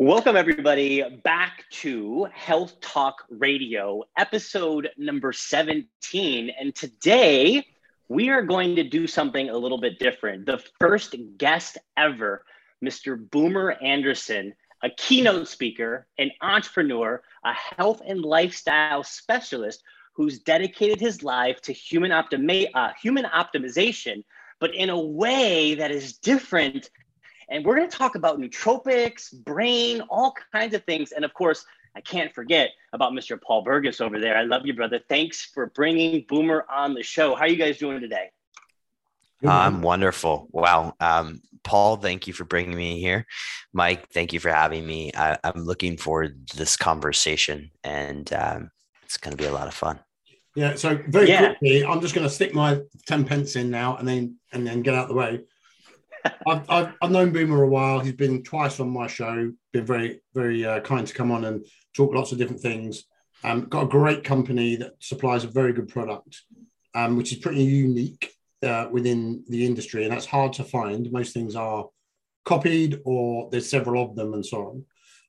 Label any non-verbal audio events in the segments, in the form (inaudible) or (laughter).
Welcome, everybody, back to Health Talk Radio, episode number 17. And today we are going to do something a little bit different. The first guest ever, Mr. Boomer Anderson, a keynote speaker, an entrepreneur, a health and lifestyle specialist who's dedicated his life to human, optimi- uh, human optimization, but in a way that is different and we're going to talk about nootropics, brain, all kinds of things. And of course, I can't forget about Mr. Paul Burgess over there. I love you, brother. Thanks for bringing Boomer on the show. How are you guys doing today? I'm wonderful. Wow. Um, Paul, thank you for bringing me here. Mike, thank you for having me. I, am looking forward to this conversation, and um, it's going to be a lot of fun. Yeah. So very yeah. quickly, I'm just going to stick my ten pence in now, and then and then get out of the way. I've, I've, I've, known Boomer a while. He's been twice on my show. Been very very uh, kind to come on and talk lots of different things. Um, got a great company that supplies a very good product, um, which is pretty unique uh, within the industry, and that's hard to find. Most things are copied, or there's several of them, and so on.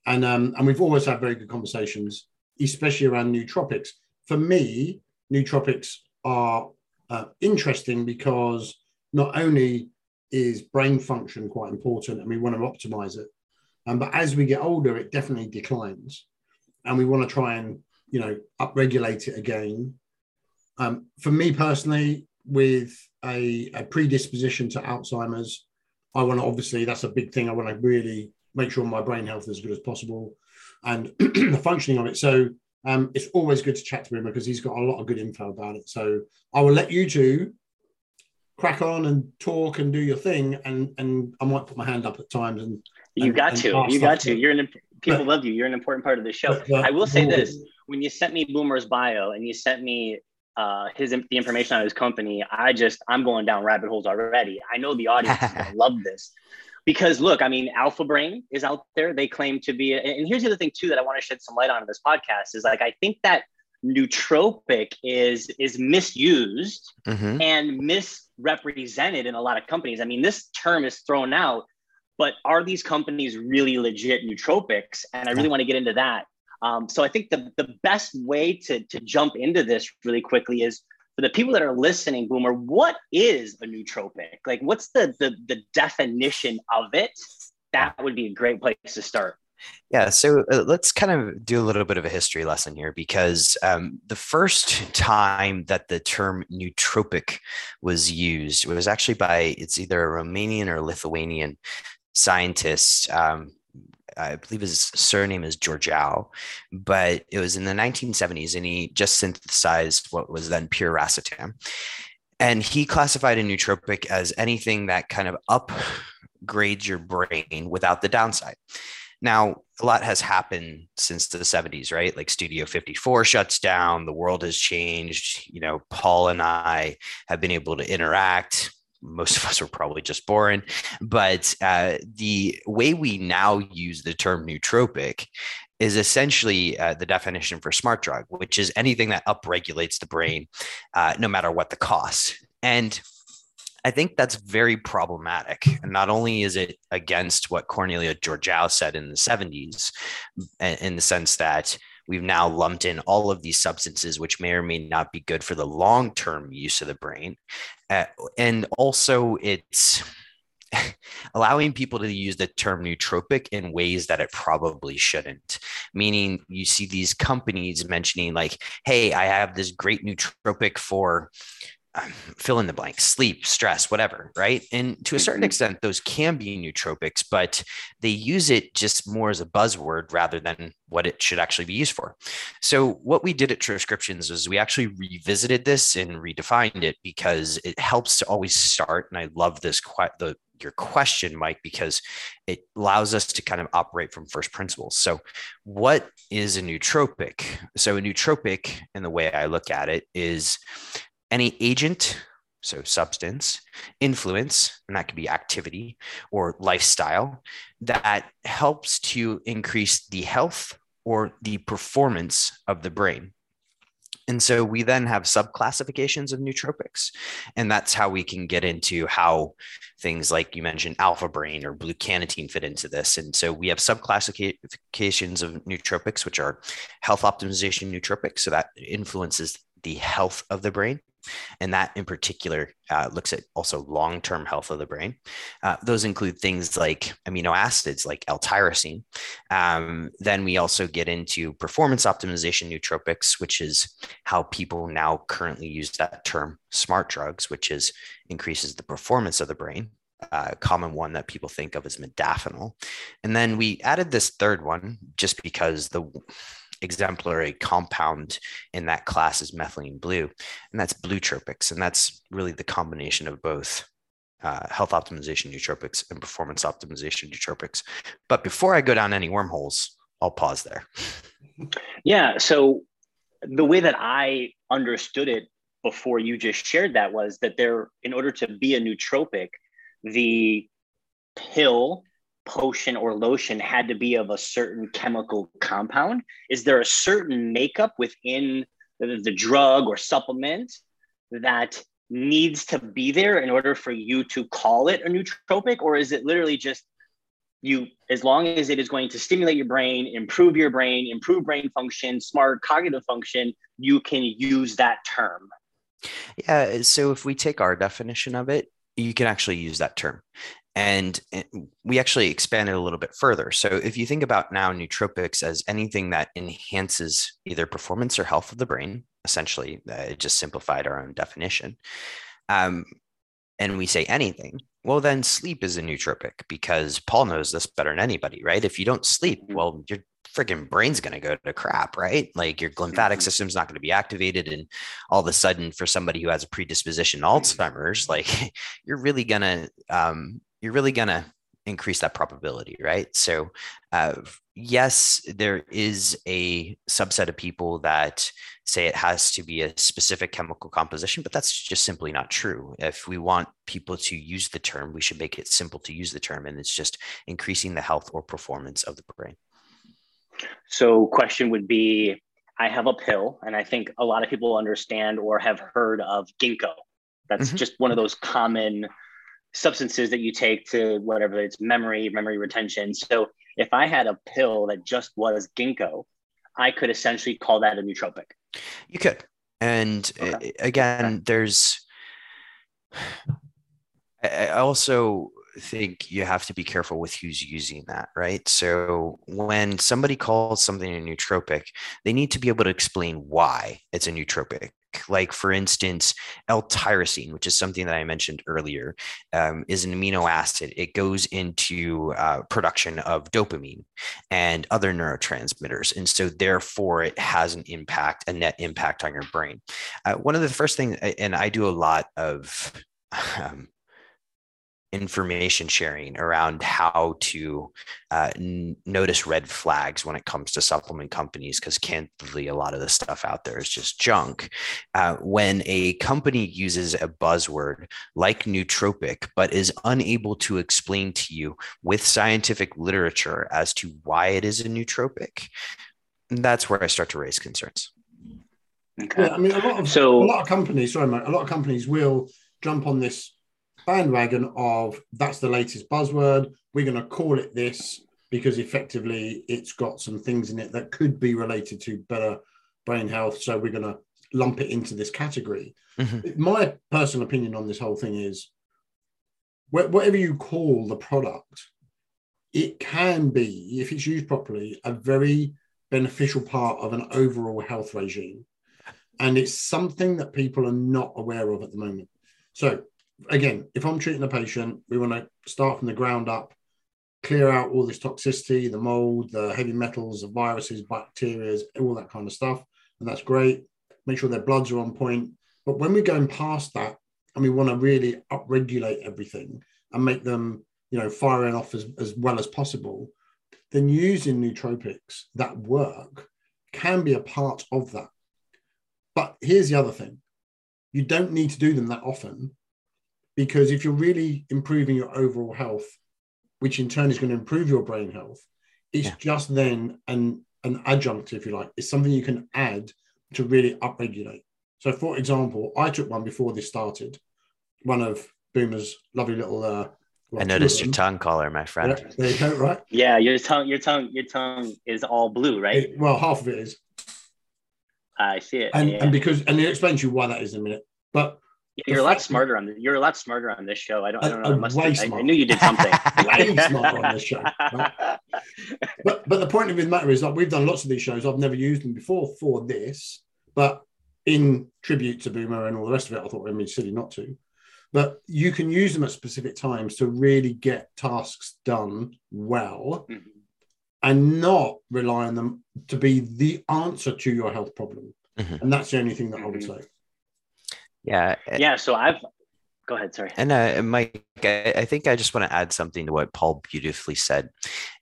And um, and we've always had very good conversations, especially around nootropics. For me, nootropics are uh, interesting because not only is brain function quite important and we want to optimize it. Um, but as we get older, it definitely declines. And we want to try and, you know, upregulate it again. Um, for me personally, with a, a predisposition to Alzheimer's, I want to obviously, that's a big thing. I want to really make sure my brain health is as good as possible and (clears throat) the functioning of it. So um, it's always good to chat to him because he's got a lot of good info about it. So I will let you two crack on and talk and do your thing and and i might put my hand up at times and you and, got to. you got to. You're an people but, love you. You're an important part of the show. but, uh, i will say this. When you sent me boomer's bio and you sent me uh, his the information on his company i just i'm going down rabbit holes already. I know the audience is gonna (laughs) love this. Because look i mean alpha brain is out there. They claim to be and here's the other thing too that i want to shed some light on in this podcast is like i think that nootropic is is misused mm-hmm. and misrepresented in a lot of companies. I mean, this term is thrown out, but are these companies really legit nootropics? And I really want to get into that. Um, so I think the, the best way to, to jump into this really quickly is for the people that are listening, Boomer, what is a nootropic? Like, what's the, the, the definition of it? That would be a great place to start. Yeah, so uh, let's kind of do a little bit of a history lesson here because um, the first time that the term nootropic was used was actually by it's either a Romanian or Lithuanian scientist. Um, I believe his surname is Giurgea, but it was in the 1970s, and he just synthesized what was then piracetam. And he classified a nootropic as anything that kind of upgrades your brain without the downside. Now, a lot has happened since the 70s, right? Like Studio 54 shuts down, the world has changed. You know, Paul and I have been able to interact. Most of us were probably just boring, but uh, the way we now use the term nootropic is essentially uh, the definition for smart drug, which is anything that upregulates the brain, uh, no matter what the cost. And I think that's very problematic. And not only is it against what Corneliu Giurgea said in the 70s, in the sense that we've now lumped in all of these substances, which may or may not be good for the long term use of the brain. Uh, and also, it's (laughs) allowing people to use the term nootropic in ways that it probably shouldn't. Meaning, you see these companies mentioning, like, hey, I have this great nootropic for (sighs) fill in the blank, sleep, stress, whatever, right? And to a certain mm-hmm. extent, those can be nootropics, but they use it just more as a buzzword rather than what it should actually be used for. So, what we did at Troscriptions is we actually revisited this and redefined it because it helps to always start. And I love this quite the your question, Mike, because it allows us to kind of operate from first principles. So, what is a nootropic? So, a nootropic, in the way I look at it, is any agent, so substance, influence, and that could be activity or lifestyle, that helps to increase the health or the performance of the brain. And so we then have subclassifications of nootropics. And that's how we can get into how things like you mentioned alpha brain or Blue Cannatine fit into this. And so we have subclassifications of nootropics, which are health optimization nootropics. So that influences the health of the brain. And that in particular uh, looks at also long term health of the brain. Uh, those include things like amino acids, like L tyrosine. Um, then we also get into performance optimization nootropics, which is how people now currently use that term smart drugs, which is increases the performance of the brain. Uh, common one that people think of as modafinil. And then we added this third one just because the exemplary compound in that class is methylene blue, and that's bluetropics. And that's really the combination of both uh, health optimization nootropics and performance optimization nootropics. But before I go down any wormholes, I'll pause there. Yeah. So the way that I understood it before you just shared that was that there, in order to be a nootropic, the pill potion or lotion had to be of a certain chemical compound? Is there a certain makeup within the, the drug or supplement that needs to be there in order for you to call it a nootropic? Or is it literally just you, as long as it is going to stimulate your brain, improve your brain, improve brain function, smart cognitive function, you can use that term? Yeah. So if we take our definition of it, you can actually use that term. And we actually expanded a little bit further. So if you think about now nootropics as anything that enhances either performance or health of the brain, essentially, uh, it just simplified our own definition. Um, and we say anything, well, then sleep is a nootropic because Paul knows this better than anybody, right? If you don't sleep, mm-hmm. well, your freaking brain's going to go to crap, right? Like your lymphatic mm-hmm. system's not going to be activated. And all of a sudden, for somebody who has a predisposition to Alzheimer's, like (laughs) you're really going to um, you're really going to increase that probability, right? So, uh, yes, there is a subset of people that say it has to be a specific chemical composition, but that's just simply not true. If we want people to use the term, we should make it simple to use the term, and it's just increasing the health or performance of the brain. So, question would be I have a pill, and I think a lot of people understand or have heard of ginkgo. That's mm-hmm. just one of those common substances that you take to whatever it's memory, memory retention. So if I had a pill that just was ginkgo, I could essentially call that a nootropic. You could. And uh, okay. again, okay. there's, I also think you have to be careful with who's using that, right? So when somebody calls something a nootropic, they need to be able to explain why it's a nootropic like for instance l-tyrosine which is something that i mentioned earlier um, is an amino acid. It goes into uh, production of dopamine and other neurotransmitters and so therefore it has an impact a net impact on your brain. Uh, one of the first things and i do a lot of (laughs) um, information sharing around how to uh, n- notice red flags when it comes to supplement companies because candidly a lot of the stuff out there is just junk uh, when a company uses a buzzword like nootropic but is unable to explain to you with scientific literature as to why it is a nootropic that's where i start to raise concerns okay. yeah i mean a lot of so a lot of companies sorry mate, a lot of companies will jump on this bandwagon of that's the latest buzzword. We're going to call it this because effectively it's got some things in it that could be related to better brain health. So we're going to lump it into this category. Mm-hmm. My personal opinion on this whole thing is whatever you call the product, it can be, if it's used properly, a very beneficial part of an overall health regime. And it's something that people are not aware of at the moment. So again, if I'm treating a patient, we want to start from the ground up, clear out all this toxicity, the mold, the heavy metals, the viruses, bacteria, all that kind of stuff. And that's great. Make sure their bloods are on point. But when we're going past that and we want to really upregulate everything and make them, you know, firing off as, as well as possible, then using nootropics that work can be a part of that. But here's the other thing you don't need to do them that often because if you're really improving your overall health, which in turn is going to improve your brain health, it's yeah. just then an, an adjunct, if you like. It's something you can add to really upregulate. So, for example, I took one before this started, one of Boomer's lovely little. Uh, I noticed your tongue collar, my friend. Yeah, there you go, right? Yeah, your tongue, your tongue, your tongue is all blue, right? It, well, half of it is. I see it. And, yeah. and because and it explains to you why that is in a minute. But you're a lot smarter on the, you're a lot smarter on this show. I don't, I don't know. I, must way I, I, knew you did something. (laughs) way smarter on this show. Right? (laughs) But but the point of the matter is that we've done lots of these shows. I've never used them before for this, but in tribute to Boomer and all the rest of it, I thought it would be silly not to. But you can use them at specific times to really get tasks done well mm-hmm. and not rely on them to be the answer to your health problem. Mm-hmm. And that's the only thing that I would mm-hmm. say. Yeah. Yeah. So I've go ahead. Sorry. And uh, Mike, I, I think I just want to add something to what Paul beautifully said.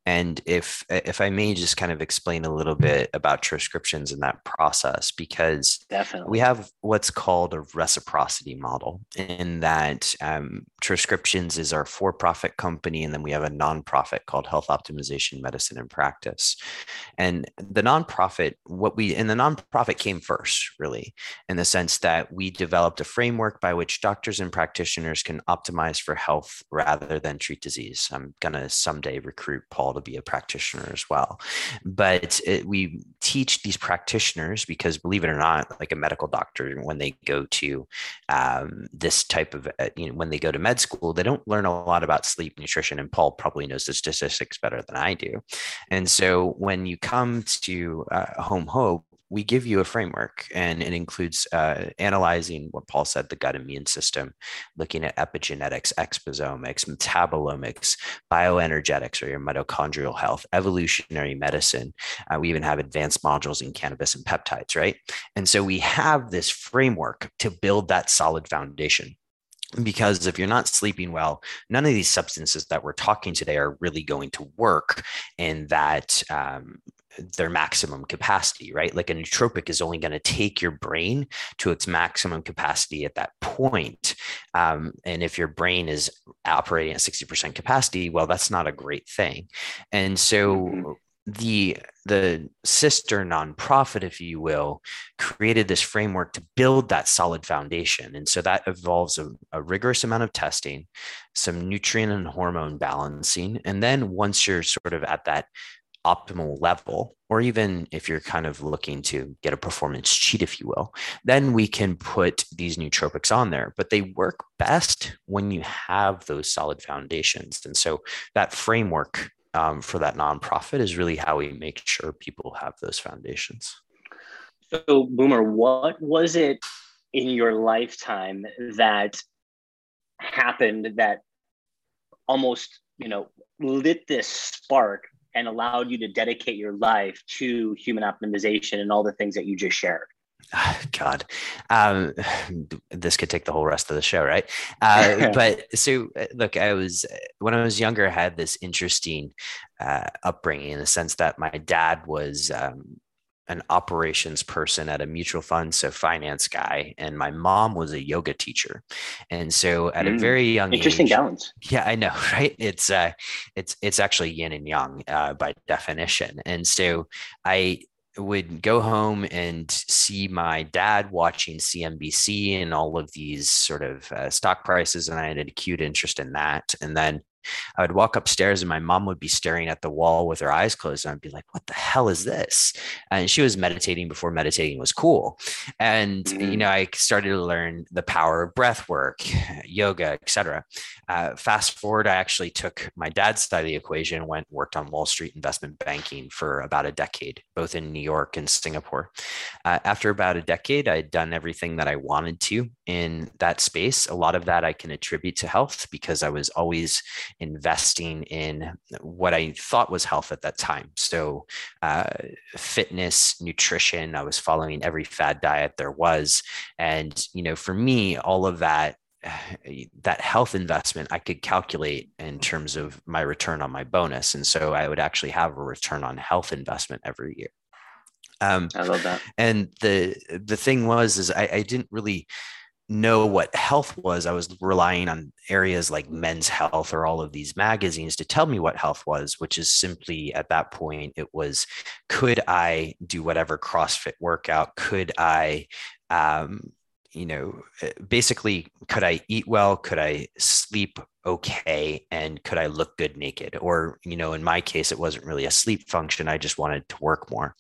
And if if I may just kind of explain a little bit about Troscriptions in that process, because Definitely. we have what's called a reciprocity model, in that um, Troscriptions is our for-profit company, and then we have a nonprofit called Health Optimization Medicine and Practice. And the nonprofit, what we and the nonprofit came first, really, in the sense that we developed a framework by which doctors and practitioners can optimize for health rather than treat disease. I'm gonna someday recruit Paul to be a practitioner as well. But it, we teach these practitioners because, believe it or not, like a medical doctor, when they go to um, this type of, uh, you know, when they go to med school, they don't learn a lot about sleep nutrition. And Paul probably knows the statistics better than I do. And so when you come to uh, Home Hope, we give you a framework and it includes uh, analyzing what Paul said the gut immune system, looking at epigenetics, exposomics, metabolomics, bioenergetics, or your mitochondrial health, evolutionary medicine. Uh, we even have advanced modules in cannabis and peptides, right? And so we have this framework to build that solid foundation because if you're not sleeping well none of these substances that we're talking today are really going to work in that um, their maximum capacity, right? Like a nootropic is only going to take your brain to its maximum capacity at that point. Um, and if your brain is operating at 60% capacity, well, that's not a great thing. And so mm-hmm. the the sister nonprofit, if you will, created this framework to build that solid foundation. And so that involves a, a rigorous amount of testing, some nutrient and hormone balancing. And then once you're sort of at that optimal level, or even if you're kind of looking to get a performance cheat, if you will, then we can put these nootropics on there. But they work best when you have those solid foundations. And so that framework um, for that nonprofit is really how we make sure people have those foundations. So, Boomer, what was it in your lifetime that happened that almost, you know, lit this spark and allowed you to dedicate your life to human optimization and all the things that you just shared? (sighs) God, um, (sighs) this could take the whole rest of the show, right? Uh, (laughs) but so, uh, look, I was when I was younger, I had this interesting uh, upbringing in the sense that my dad was um, an operations person at a mutual fund, so finance guy, and my mom was a yoga teacher, and so at mm, a very young interesting age, balance. Yeah, I know, (laughs) right? It's uh, it's it's actually yin and yang uh, by definition, and so I would go home and see my dad watching CNBC and all of these sort of uh, stock prices, and I had an acute interest in that, and then I would walk upstairs and my mom would be staring at the wall with her eyes closed. And I'd be like, what the hell is this? And she was meditating before meditating was cool. And, mm-hmm. you know, I started to learn the power of breath work, yoga, etc. Uh, fast forward, I actually took my dad's side of the equation, went worked on Wall Street investment banking for about a decade, both in New York and Singapore. Uh, after about a decade, I'd done everything that I wanted to in that space. A lot of that I can attribute to health because I was always investing in what I thought was health at that time. So, uh, fitness, nutrition, I was following every fad diet there was. And, you know, for me, all of that (sighs) that health investment I could calculate in terms of my return on my bonus. And so I would actually have a return on health investment every year. Um, I love that. And the the thing was is I, I didn't really know what health was, I was relying on areas like Men's Health or all of these magazines to tell me what health was, which is simply at that point, it was could I do whatever CrossFit workout? Could I, um, you know, basically, could I eat well? Could I sleep okay and could i look good naked or you know in my case it wasn't really a sleep function i just wanted to work more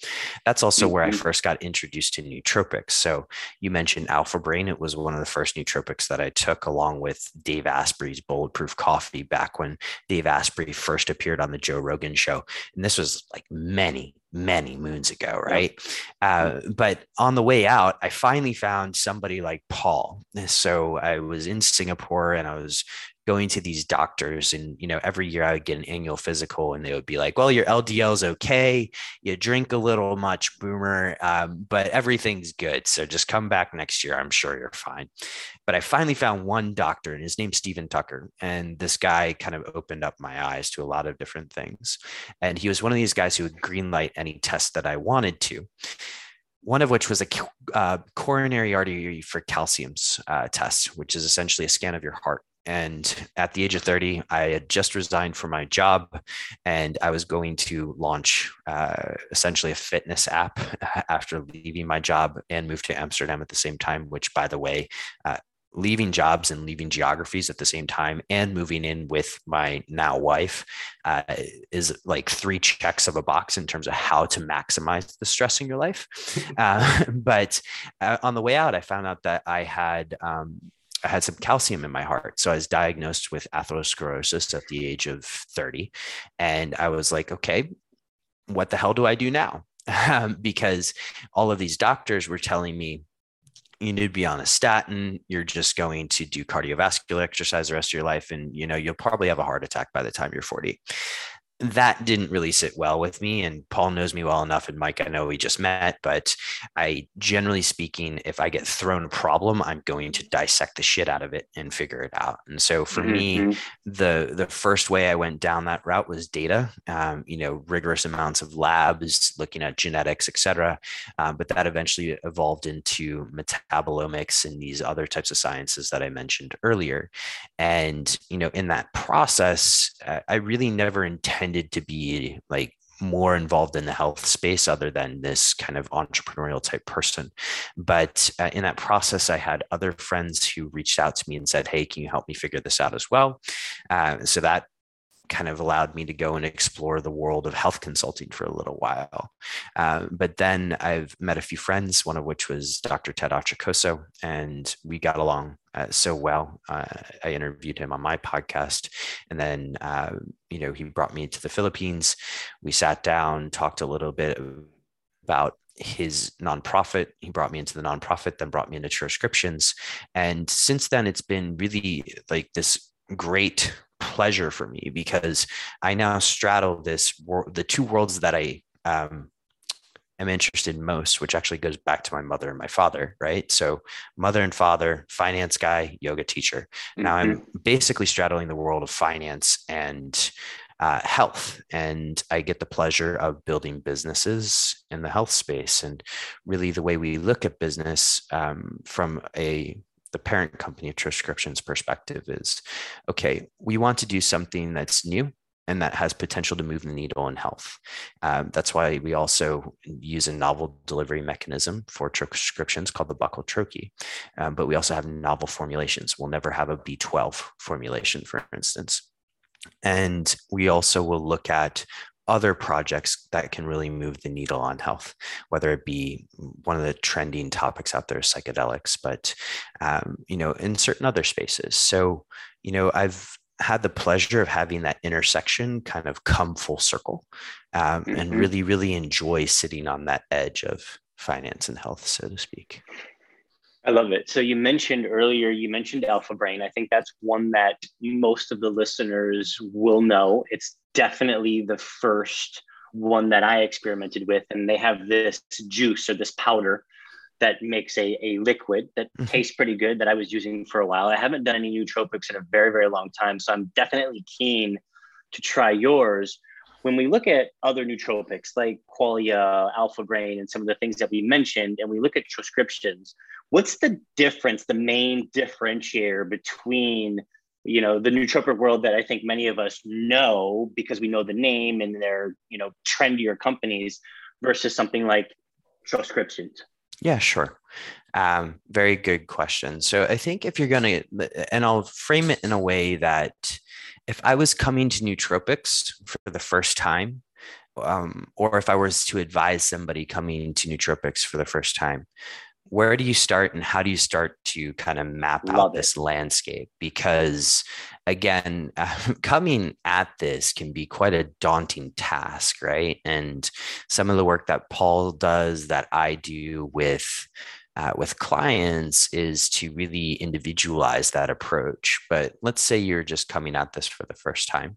that's also mm-hmm. where i mm-hmm. first got introduced to nootropics so you mentioned alpha brain it was one of the first nootropics that i took along with dave asprey's bulletproof coffee back when dave asprey first appeared on the joe rogan show and this was like many many moons ago, right? Uh, but on the way out, I finally found somebody like Paul. So I was in Singapore and I was going to these doctors and you know every year i would get an annual physical and they would be like well your ldl is okay. You drink a little much boomer um, but everything's good. So just come back next year. I'm sure you're fine. But i finally found one doctor and his name's stephen tucker. And this guy kind of opened up my eyes to a lot of different things. And he was one of these guys who would greenlight any test that i wanted to one of which was a uh, coronary artery for calciums uh, test, which is essentially a scan of your heart. And at the age of 30, I had just resigned from my job and I was going to launch uh, essentially a fitness app after leaving my job and move to Amsterdam at the same time, which, by the way, uh, leaving jobs and leaving geographies at the same time and moving in with my now wife uh, is like three checks of a box in terms of how to maximize the stress in your life. (laughs) Uh, (laughs) but uh, on the way out, I found out that I had um, I had some calcium in my heart. So I was diagnosed with atherosclerosis at the age of 30. And I was like, okay, what the hell do I do now? Um, (laughs) because all of these doctors were telling me, you need to be on a statin. You're just going to do cardiovascular exercise the rest of your life. And, you know, you'll probably have a heart attack by the time you're 40 that didn't really sit well with me. And Paul knows me well enough, and Mike, I know we just met, but I generally speaking, if I get thrown a problem, I'm going to dissect the shit out of it and figure it out. And so for mm-hmm. me, the the first way I went down that route was data. Um, you know, rigorous amounts of labs, looking at genetics, et cetera. Um, but that eventually evolved into metabolomics and these other types of sciences that I mentioned earlier. And you know, in that process, I really never intended tended to be like more involved in the health space other than this kind of entrepreneurial type person. But uh, in that process, I had other friends who reached out to me and said, Hey, can you help me figure this out as well? Uh, so that kind of allowed me to go and explore the world of health consulting for a little while. Uh, but then I've met a few friends, one of which was Dr. Ted Achacoso, and we got along uh, so well. Uh, I interviewed him on my podcast, and then uh, you know he brought me to the Philippines. We sat down, talked a little bit about his nonprofit. He brought me into the nonprofit, then brought me into Troscriptions. And since then, it's been really like this great pleasure for me because I now straddle this the two worlds that I um, am interested in most, which actually goes back to my mother and my father, right? So, mother and father, finance guy, yoga teacher. Mm-hmm. Now I'm basically straddling the world of finance and uh, health. And I get the pleasure of building businesses in the health space. And really, the way we look at business um, from a the parent company of Troscriptions perspective is okay, we want to do something that's new and that has potential to move the needle in health. Um, that's why we also use a novel delivery mechanism for Troscriptions called the buccal troche. Um, but we also have novel formulations. We'll never have a B12 formulation, for instance. And we also will look at other projects that can really move the needle on health, whether it be one of the trending topics out there, psychedelics, but um, you know, in certain other spaces. So, you know, I've had the pleasure of having that intersection kind of come full circle, um, mm-hmm. and really, really enjoy sitting on that edge of finance and health, so to speak. I love it. So you mentioned earlier, you mentioned Alpha Brain. I think that's one that most of the listeners will know. It's definitely the first one that I experimented with. And they have this juice or this powder that makes a, a liquid that mm-hmm. tastes pretty good that I was using for a while. I haven't done any nootropics in a very, very long time. So I'm definitely keen to try yours. When we look at other nootropics like Qualia, Alpha Brain, and some of the things that we mentioned, and we look at Troscriptions, what's the difference, the main differentiator between you know the nootropic world that I think many of us know because we know the name and they're you know trendier companies versus something like Troscriptions? Yeah, sure. Um, very good question. So I think if you're going to, and I'll frame it in a way that if I was coming to nootropics for the first time, um, or if I was to advise somebody coming to nootropics for the first time, where do you start and how do you start to kind of map Love out it. this landscape because again uh, (laughs) coming at this can be quite a daunting task right and some of the work that paul does that i do with uh, with clients is to really individualize that approach. But let's say you're just coming at this for the first time.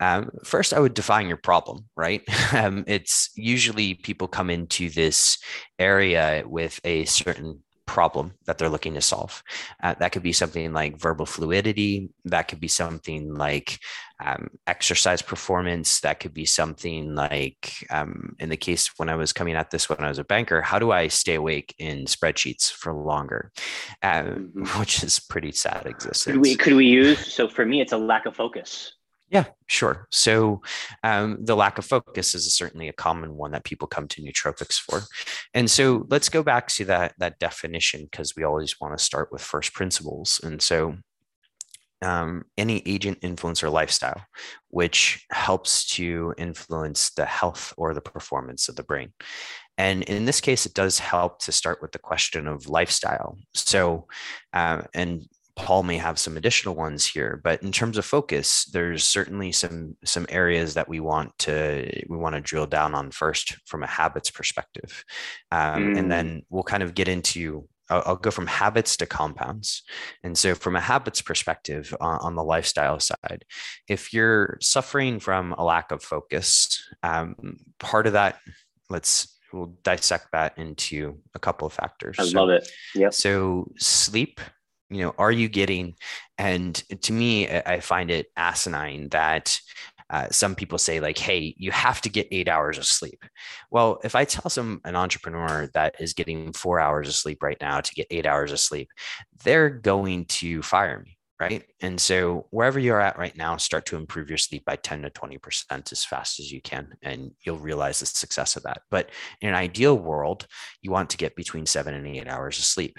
Um, first, I would define your problem, right? (laughs) Um, it's usually people come into this area with a certain problem that they're looking to solve. Uh, that could be something like verbal fluidity. That could be something like um, exercise performance. That could be something like, um, in the case when I was coming at this when I was a banker, how do I stay awake in spreadsheets for longer? Mm-hmm. (laughs) which is pretty sad existence. Could we, could we use, so for me, it's a lack of focus. Yeah, sure. So um, the lack of focus is certainly a common one that people come to nootropics for. And so let's go back to that that definition because we always want to start with first principles. And so um, any agent influencer lifestyle, which helps to influence the health or the performance of the brain. And in this case, it does help to start with the question of lifestyle. So, uh, and Paul may have some additional ones here, but in terms of focus, there's certainly some some areas that we want to we want to drill down on first from a habits perspective, um, mm. and then we'll kind of get into. I'll, I'll, go from habits to compounds, and so from a habits perspective on, on the lifestyle side, if you're suffering from a lack of focus, um, part of that, let's we'll dissect that into a couple of factors. I so, love it. Yeah. So sleep you know are you getting and to me i find it asinine that uh, some people say like hey you have to get eight hours of sleep. Well if i tell some an entrepreneur that is getting four hours of sleep right now to get eight hours of sleep they're going to fire me right? And so wherever you're at right now, start to improve your sleep by 10 to 20% as fast as you can, and you'll realize the success of that. But in an ideal world, you want to get between seven and eight hours of sleep.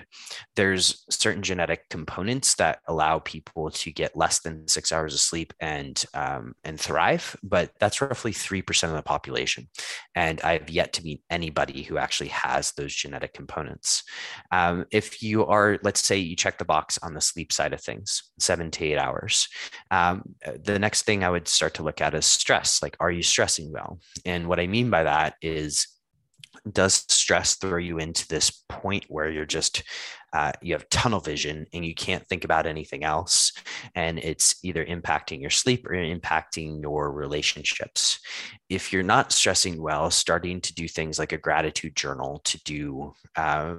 There's certain genetic components that allow people to get less than six hours of sleep and um, and thrive, but that's roughly three percent of the population. And I've yet to meet anybody who actually has those genetic components. Um, if you are, let's say, you check the box on the sleep side of things seven to eight hours. Um, the next thing I would start to look at is stress. Like, are you stressing well? And what I mean by that is, does stress throw you into this point where you're just uh, you have tunnel vision and you can't think about anything else and it's either impacting your sleep or impacting your relationships if you're not stressing well starting to do things like a gratitude journal to do uh,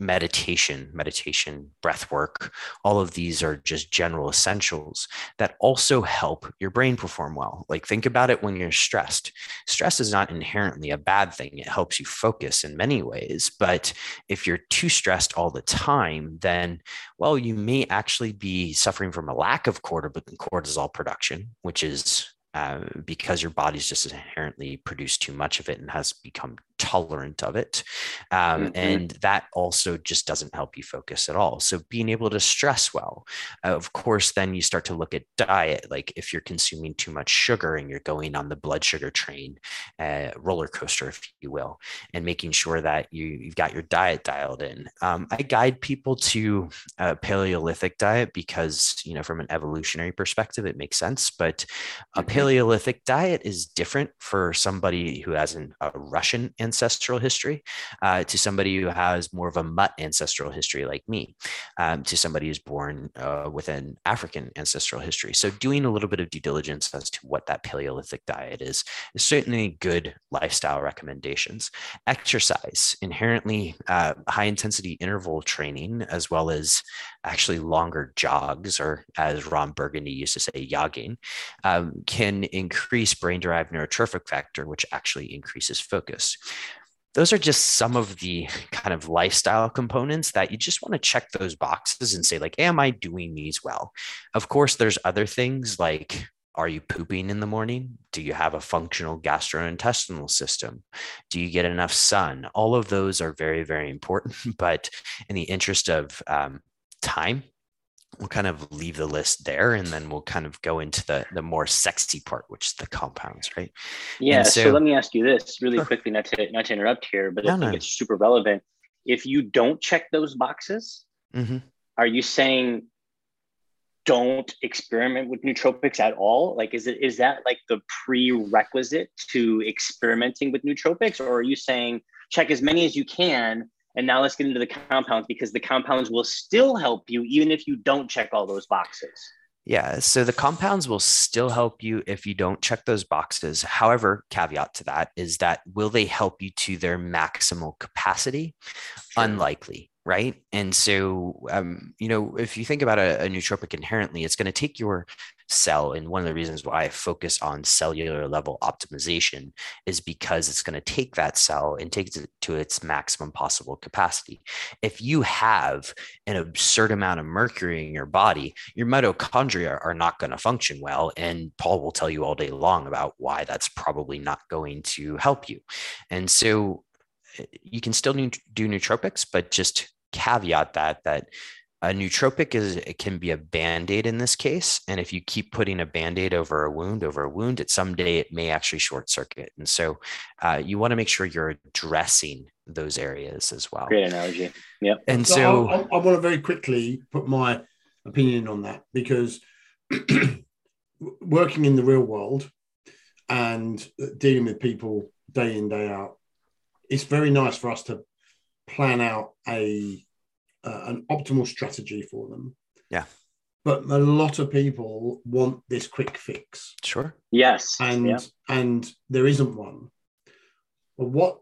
meditation, meditation, breath work, all of these are just general essentials that also help your brain perform well. Like think about it when you're stressed. Stress is not inherently a bad thing. It helps you focus in many ways, but if you're too stressed all the time, then well, you may actually be suffering from a lack of cortisol production, which is uh, because your body's just inherently produced too much of it and has become tolerant of it. Um, mm-hmm. And that also just doesn't help you focus at all. So, being able to stress well, uh, of course, then you start to look at diet. Like if you're consuming too much sugar and you're going on the blood sugar train, uh, roller coaster, if you will, and making sure that you, you've got your diet dialed in. Um, I guide people to a Paleolithic diet because, you know, from an evolutionary perspective, it makes sense. But a mm-hmm. Paleolithic diet is different for somebody who has an, a Russian ancestry ancestral history uh, to somebody who has more of a mutt ancestral history like me, um, to somebody who's born uh, with an African ancestral history. So doing a little bit of due diligence as to what that Paleolithic diet is is certainly good lifestyle recommendations. Exercise, inherently uh, high intensity interval training, as well as actually longer jogs, or as Ron Burgundy used to say, jogging, um, can increase brain derived neurotrophic factor, which actually increases focus. Those are just some of the (laughs) kind of lifestyle components that you just want to check those boxes and say like am i doing these well? Of course there's other things like are you pooping in the morning? Do you have a functional gastrointestinal system? Do you get enough sun? All of those are very very important (laughs) but in the interest of um, time we'll kind of leave the list there and then we'll kind of go into the the more sexy part which is the compounds right yeah so, so, let me ask you this really sure. quickly not to not to interrupt here but no, i think no. it's super relevant if you don't check those boxes mm-hmm. are you saying don't experiment with nootropics at all like is it is that like the prerequisite to experimenting with nootropics or are you saying check as many as you can and now let's get into the compounds because the compounds will still help you even if you don't check all those boxes. Yeah, so the compounds will still help you if you don't check those boxes. However, caveat to that is that will they help you to their maximal capacity? Sure. Unlikely right? And so, um, you know, if you think about a, a nootropic inherently, it's going to take your cell. And one of the reasons why I focus on cellular level optimization is because it's going to take that cell and take it to its maximum possible capacity. If you have an absurd amount of mercury in your body, your mitochondria are not going to function well. And Paul will tell you all day long about why that's probably not going to help you. And so, you can still do, do nootropics, but just caveat that that a nootropic is it can be a band-aid in this case and if you keep putting a band-aid over a wound over a wound at someday it may actually short circuit. And so uh, you want to make sure you're addressing those areas as well. Great analogy. Yeah and so, so I, I, want to very quickly put my opinion on that because (clears throat) working in the real world and dealing with people day in day out it's very nice for us to plan out a uh, an optimal strategy for them. Yeah. But a lot of people want this quick fix. Sure. Yes. And yeah. and there isn't one. But what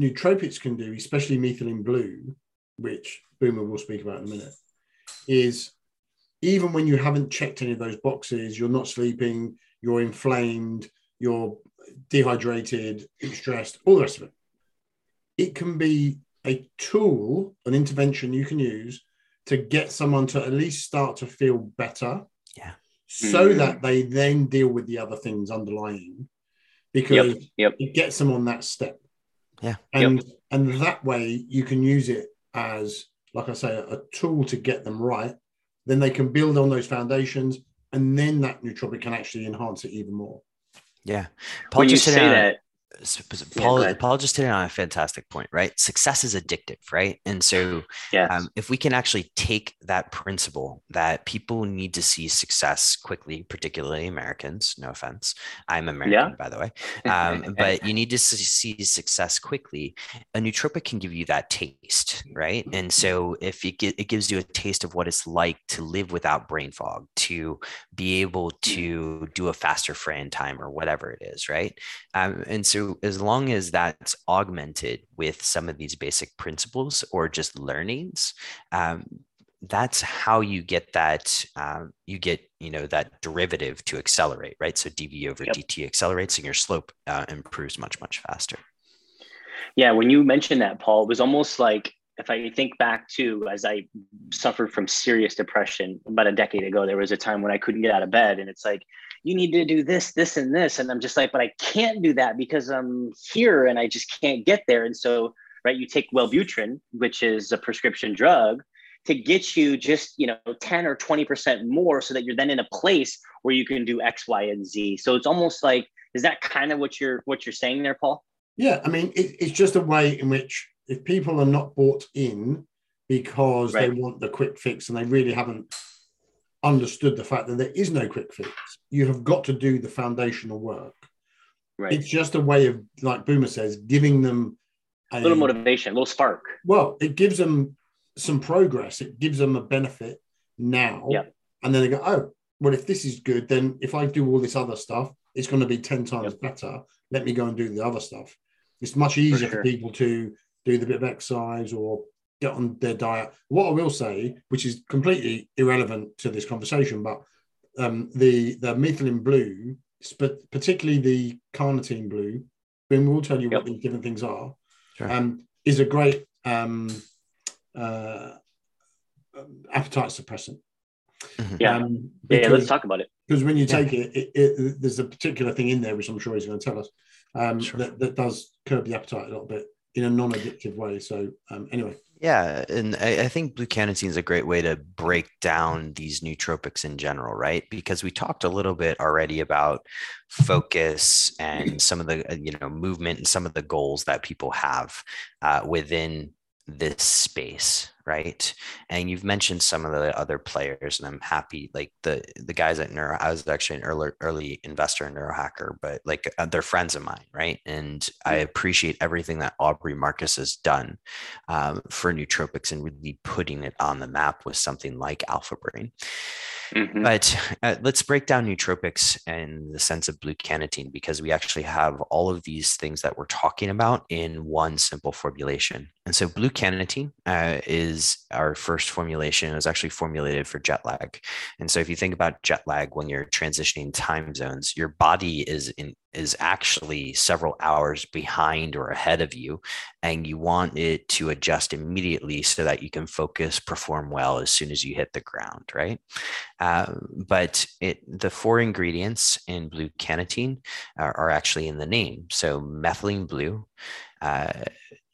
nootropics can do, especially methylene blue, which Boomer will speak about in a minute, is even when you haven't checked any of those boxes, you're not sleeping, you're inflamed, you're dehydrated, stressed, all the rest of it it can be a tool, an intervention you can use to get someone to at least start to feel better. Yeah. So mm-hmm. that they then deal with the other things underlying because yep. Yep. it gets them on that step. Yeah. And yep. and that way you can use it as, like I say, a tool to get them right. Then they can build on those foundations and then that nootropic can actually enhance it even more. Yeah. Paul when you say that, Paul, yeah, Paul just hit on a fantastic point, right? Success is addictive, right? And so, yes. um, if we can actually take that principle that people need to see success quickly, particularly Americans, no offense, I'm American, yeah. by the way, um, (laughs) but you need to see success quickly. A nootropic can give you that taste, right? And so, if it, it gives you a taste of what it's like to live without brain fog, to be able to do a faster frame time or whatever it is, right? Um, and so, as long as that's augmented with some of these basic principles or just learnings um, that's how you get that um, you get you know that derivative to accelerate right so dv over yep. dt accelerates and your slope uh, improves much much faster yeah when you mentioned that paul it was almost like if I think back to as I suffered from serious depression about a decade ago, there was a time when I couldn't get out of bed. And it's like, you need to do this, this, and this. And I'm just like, but I can't do that because I'm here and I just can't get there. And so, right, you take Wellbutrin, which is a prescription drug, to get you just, you know, 10 or 20% more so that you're then in a place where you can do X, Y, and Z. So it's almost like, is that kind of what you're what you're saying there, Paul? Yeah. I mean, it, it's just a way in which if people are not bought in because right. they want the quick fix and they really haven't understood the fact that there is no quick fix. You have got to do the foundational work. Right. It's just a way of, like Boomer says, giving them a, a little motivation, a little spark. Well, it gives them some progress. It gives them a benefit now. Yeah. And then they go, oh, well, if this is good, then if I do all this other stuff, it's going to be 10 times yep. better. Let me go and do the other stuff. It's much easier for, sure. for people to do the bit of exercise or on their diet. What I will say, which is completely irrelevant to this conversation, but um, the the methylene blue, particularly the carnitine blue, then we'll tell you yep. what these different things are. sure. um, is a great um, uh, appetite suppressant. Mm-hmm. Yeah. Um, because, yeah, let's talk about it. Because when you take yeah. it, it, it, there's a particular thing in there, which I'm sure he's going to tell us, um, sure. that, that does curb the appetite a little bit in a non-addictive way. So um, anyway. Yeah, and I, I think Blue Cannatine is a great way to break down these nootropics in general, right? Because we talked a little bit already about focus and some of the uh, you know movement and some of the goals that people have uh, within this space right? And you've mentioned some of the other players and i'm happy like the the guys at neuro i was actually an early early investor in neurohacker but like uh, they're friends of mine right? And i appreciate everything that aubrey marcus has done um, for nootropics and really putting it on the map with something like alpha brain Mm-hmm. But uh, let's break down nootropics and the sense of blue Cannatine because we actually have all of these things that we're talking about in one simple formulation. And so blue Cannatine uh, is our first formulation. It was actually formulated for jet lag. And so if you think about jet lag when you're transitioning time zones, your body is in is actually several hours behind or ahead of you and you want it to adjust immediately so that you can focus perform well as soon as you hit the ground right uh, but it the four ingredients in blue Cannatine are, are actually in the name so methylene blue uh,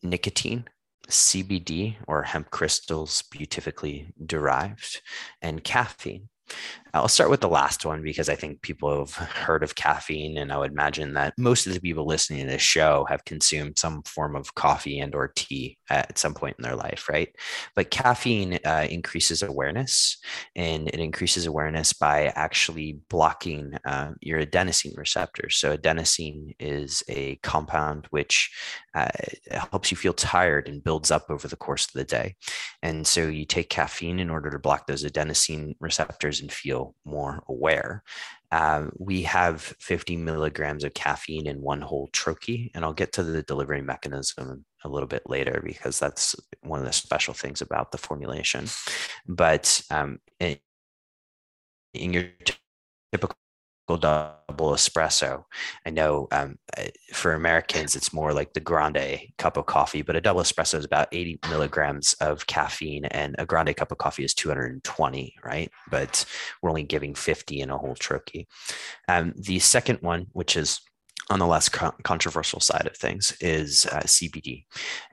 nicotine CBD or hemp crystals beautifically derived, and caffeine. I'll start with the last one because I think people have heard of caffeine, and I would imagine that most of the people listening to this show have consumed some form of coffee and or tea at some point in their life, right? But caffeine uh, increases awareness, and it increases awareness by actually blocking uh, your adenosine receptors. So adenosine is a compound which uh, helps you feel tired and builds up over the course of the day, and so you take caffeine in order to block those adenosine receptors and feel feel more aware. Um, we have 50 milligrams of caffeine in one whole troche, and I'll get to the delivery mechanism a little bit later because that's one of the special things about the formulation. But um, in, in your typical double espresso. I know um, for Americans, it's more like the grande cup of coffee, but a double espresso is about 80 milligrams of caffeine, and a grande cup of coffee is 220, right? But we're only giving 50 in a whole troche. Um, the second one, which is on the less controversial side of things is uh, CBD.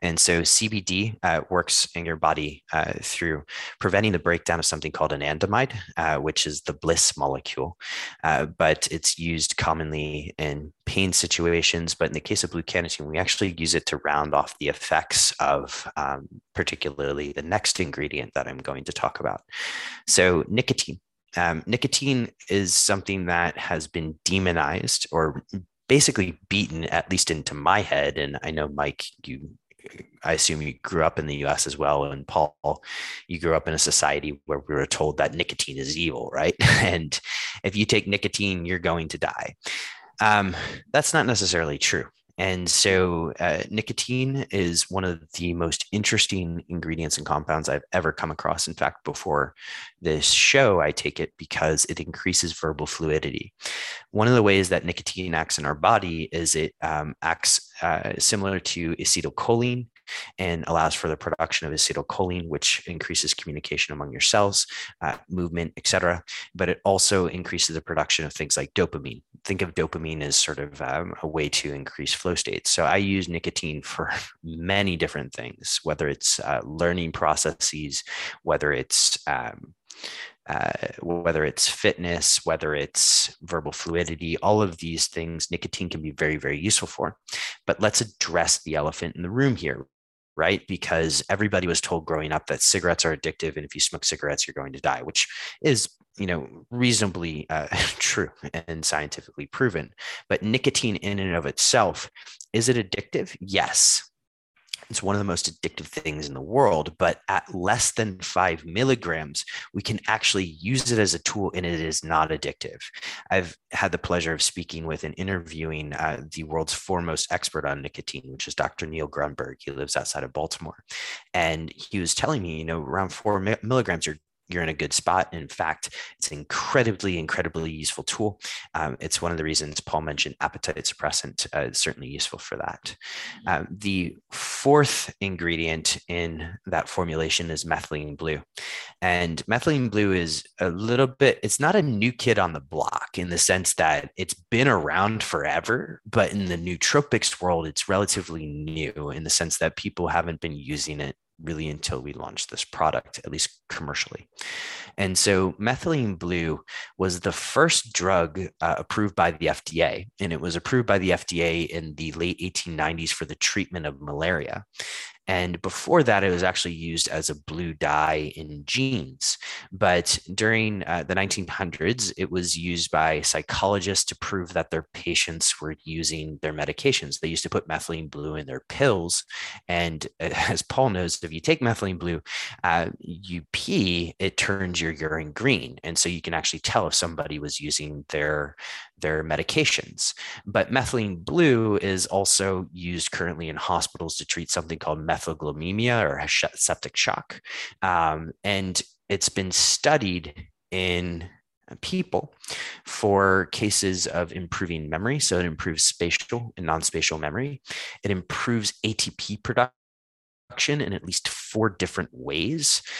And so CBD uh, works in your body uh, through preventing the breakdown of something called anandamide, uh, which is the bliss molecule. Uh, but it's used commonly in pain situations. But in the case of blue Cannatine, we actually use it to round off the effects of um, particularly the next ingredient that I'm going to talk about. So nicotine. Um, nicotine is something that has been demonized or basically beaten, at least into my head. And I know, Mike, you, I assume you grew up in the US as well. And Paul, you grew up in a society where we were told that nicotine is evil, right? (laughs) and if you take nicotine, you're going to die. Um, that's not necessarily true. And so, uh, nicotine is one of the most interesting ingredients and compounds I've ever come across. In fact, before this show, I take it because it increases verbal fluidity. One of the ways that nicotine acts in our body is it um, acts uh, similar to acetylcholine and allows for the production of acetylcholine, which increases communication among your cells, uh, movement, etc. But it also increases the production of things like dopamine. Think of dopamine as sort of um, a way to increase flow states. So I use nicotine (laughs) for many different things, whether it's uh, learning processes, whether it's um, uh, whether it's fitness, whether it's verbal fluidity, all of these things, nicotine can be very, very useful for. But let's address the elephant in the room here, right? Because everybody was told growing up that cigarettes are addictive, and if you smoke cigarettes, you're going to die, which is you know reasonably uh, (laughs) true and scientifically proven. But nicotine, in and of itself, is it addictive? Yes. It's one of the most addictive things in the world, but at less than five milligrams, we can actually use it as a tool and it is not addictive. I've had the pleasure of speaking with and interviewing uh, the world's foremost expert on nicotine, which is Dr. Neil Grunberg. He lives outside of Baltimore. And he was telling me, you know, around four milligrams, you're you're in a good spot. In fact, it's an incredibly, incredibly useful tool. Um, it's one of the reasons Paul mentioned appetite suppressant. Uh, it's certainly useful for that. Um, the fourth ingredient in that formulation is methylene blue. And methylene blue is a little bit, it's not a new kid on the block in the sense that it's been around forever, but in the nootropics world, it's relatively new in the sense that people haven't been using it really until we launched this product, at least commercially. And so methylene blue was the first drug uh, approved by the FDA, and it was approved by the FDA in the late 1890s for the treatment of malaria. And before that, it was actually used as a blue dye in jeans. But during uh, the 1900s, it was used by psychologists to prove that their patients were using their medications. They used to put methylene blue in their pills. And (laughs) as Paul knows, if you take methylene blue, uh, you pee, it turns your urine green. And so you can actually tell if somebody was using their their medications. But methylene blue is also used currently in hospitals to treat something called methemoglobinemia or septic shock. Um, and it's been studied in people for cases of improving memory. So it improves spatial and non spatial memory, it improves ATP production in at least four different ways. (laughs)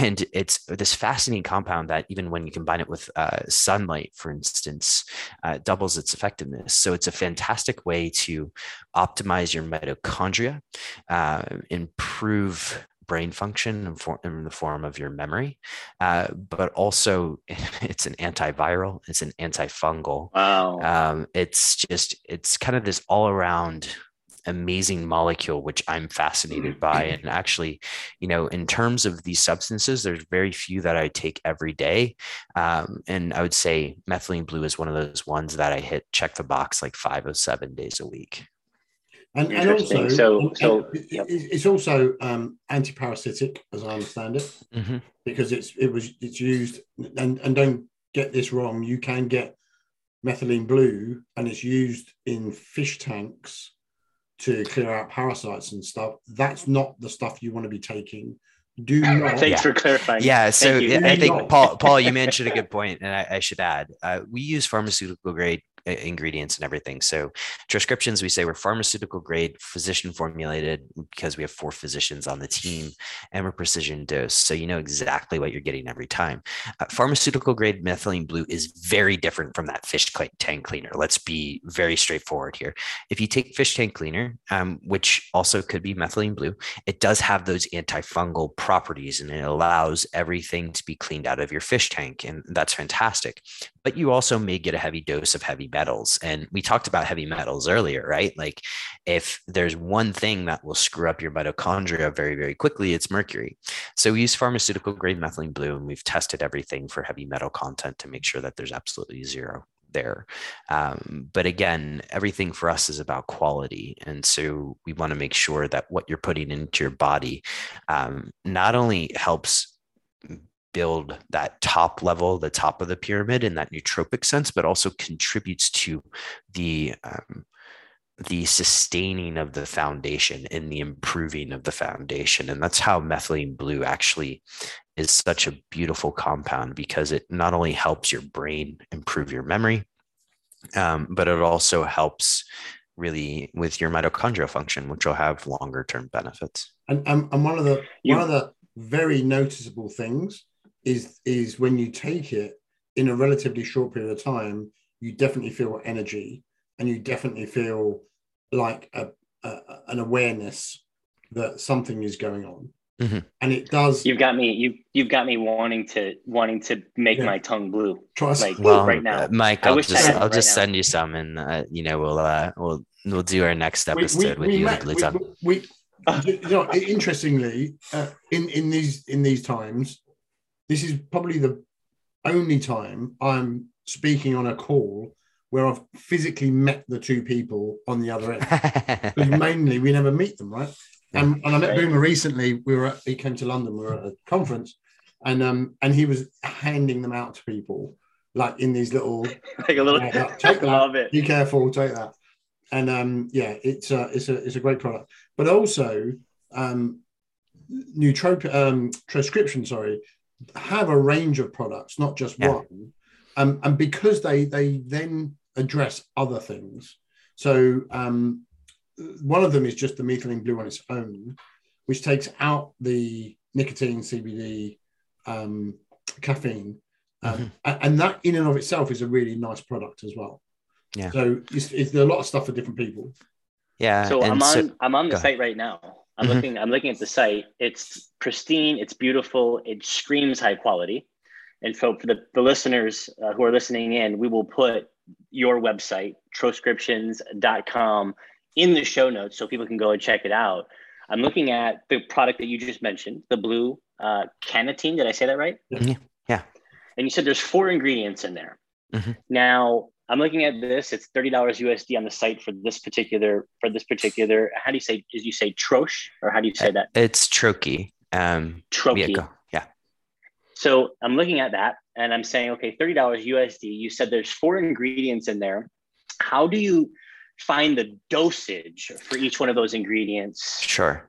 And it's this fascinating compound that, even when you combine it with uh, sunlight, for instance, uh, doubles its effectiveness. So it's a fantastic way to optimize your mitochondria, uh, improve brain function in, for, in, the form of your memory, uh, but also (laughs) it's an antiviral, it's an antifungal. Wow. Um, it's just, it's kind of this all around amazing molecule which i'm fascinated mm. by and actually you know in terms of these substances there's very few that i take every day um, and i would say methylene blue is one of those ones that i hit check the box like five or seven days a week and, and also so, so yep. it's also um, anti-parasitic as i understand it mm-hmm. because it's it was it's used and and don't get this wrong you can get methylene blue and it's used in fish tanks to clear out parasites and stuff. That's not the stuff you want to be taking. Do (laughs) not. Thanks yeah. for clarifying. Yeah, so I think Paul, Paul, you mentioned a good point, and I, I should add, uh, we use pharmaceutical grade ingredients and everything. So Troscriptions, we say we're pharmaceutical grade, physician formulated because we have four physicians on the team and we're precision dose. So you know exactly what you're getting every time. Uh, pharmaceutical grade methylene blue is very different from that fish tank cleaner. Let's be very straightforward here. If you take fish tank cleaner, um, which also could be methylene blue, it does have those antifungal properties and it allows everything to be cleaned out of your fish tank. And that's fantastic. But you also may get a heavy dose of heavy metals. And we talked about heavy metals earlier, right? Like if there's one thing that will screw up your mitochondria very, very quickly, it's mercury. So we use pharmaceutical grade methylene blue and we've tested everything for heavy metal content to make sure that there's absolutely zero there. Um, but again, everything for us is about quality. And so we want to make sure that what you're putting into your body um, not only helps build that top level, the top of the pyramid in that nootropic sense, but also contributes to the um, the sustaining of the foundation and the improving of the foundation. And that's how methylene blue actually is such a beautiful compound because it not only helps your brain improve your memory, um, but it also helps really with your mitochondrial function, which will have longer term benefits. And, and, and one of the you, one of the very noticeable things is is when you take it in a relatively short period of time, you definitely feel energy and you definitely feel like a, a an awareness that something is going on. Mm-hmm. And it does. You've got me. You you've got me wanting to wanting to make yeah. my tongue blue. Trust like well, right now, uh, Mike. I'll just I'll right just now. send you some, and uh, you know we'll uh, we'll we'll do our next episode we, we, with we you, met, we, we, we, you know, interestingly, uh, in in these in these times, this is probably the only time I'm speaking on a call where I've physically met the two people on the other end. (laughs) because mainly we never meet them, right? And, and I met Boomer recently. We were at, he came to London. We were at a conference, and um and he was handing them out to people like in these little (laughs) like a little uh, (laughs) take that. Love it. Be careful, take that. And um yeah, it's a it's a it's a great product. But also um nootropic um Troscription, sorry, have a range of products, not just yeah. one. Um, and because they they then address other things. So um, one of them is just the methylene blue on its own, which takes out the nicotine, CBD, um, caffeine, um, mm-hmm. and that in and of itself is a really nice product as well. Yeah. So it's, it's a lot of stuff for different people. Yeah. So I'm on so, I'm on the site right now. I'm mm-hmm. looking I'm looking at the site. It's pristine. It's beautiful. It screams high quality. And so for the, the listeners uh, who are listening in, we will put your website, troscriptions.com, in the show notes so people can go and check it out. I'm looking at the product that you just mentioned, the blue uh, Cannatine. Did I say that right? Yeah. Yeah. And you said there's four ingredients in there. Mm-hmm. Now I'm looking at this. It's thirty dollars USD on the site for this particular for this particular. How do you say? Did you say Troche or how do you say that? It's Troche. Um, Troche. Yeah, yeah. So I'm looking at that and I'm saying, okay, thirty dollars USD. You said there's four ingredients in there. How do you find the dosage for each one of those ingredients? Sure.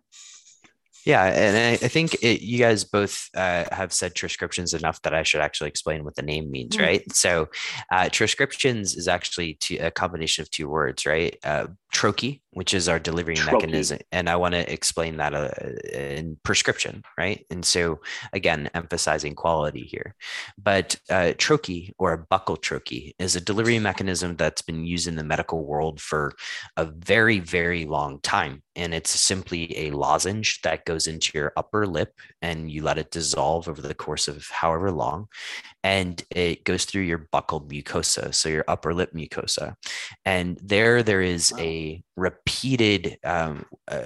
Yeah, and I, I think it, you guys both uh, have said Troscriptions enough that I should actually explain what the name means, mm-hmm. right? So, uh, Troscriptions is actually a combination of two words, right? Uh, troche, which is our delivery mechanism, and I want to explain that uh, in prescription, right? And so, again, emphasizing quality here. But uh, troche or a buccal troche is a delivery mechanism that's been used in the medical world for a very, very long time and it's simply a lozenge that goes into your upper lip and you let it dissolve over the course of however long and it goes through your buccal mucosa so your upper lip mucosa and there there is a repeated um, uh,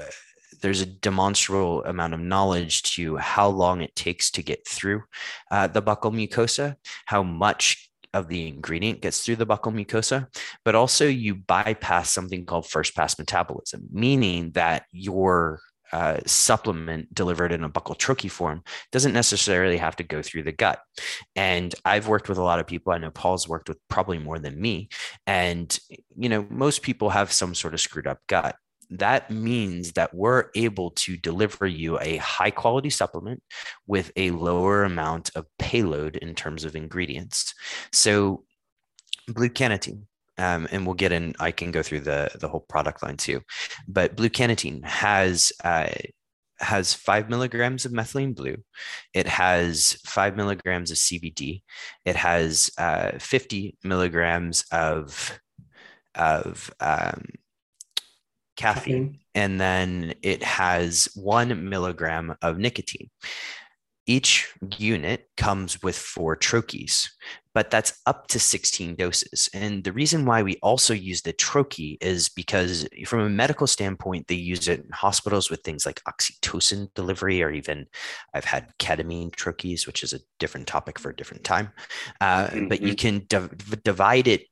there's a demonstrable amount of knowledge to how long it takes to get through uh, the buccal mucosa, how much of the ingredient gets through the buccal mucosa, but also you bypass something called first pass metabolism, meaning that your uh, supplement delivered in a buccal troche form doesn't necessarily have to go through the gut. And I've worked with a lot of people. I know Paul's worked with probably more than me. And, you know, most people have some sort of screwed up gut that means that we're able to deliver you a high quality supplement with a lower amount of payload in terms of ingredients. So, blue cannatine, um, and we'll get in, I can go through the, the whole product line too, but blue cannatine has. Uh, has five milligrams of methylene blue. It has five milligrams of CBD. It has uh, 50 milligrams of of um, caffeine, and then it has one milligram of nicotine. Each unit comes with four troches, but that's up to 16 doses. And the reason why we also use the troche is because, from a medical standpoint, they use it in hospitals with things like oxytocin delivery, or even I've had ketamine troches, which is a different topic for a different time. Uh, mm-hmm. But you mm-hmm. can divide it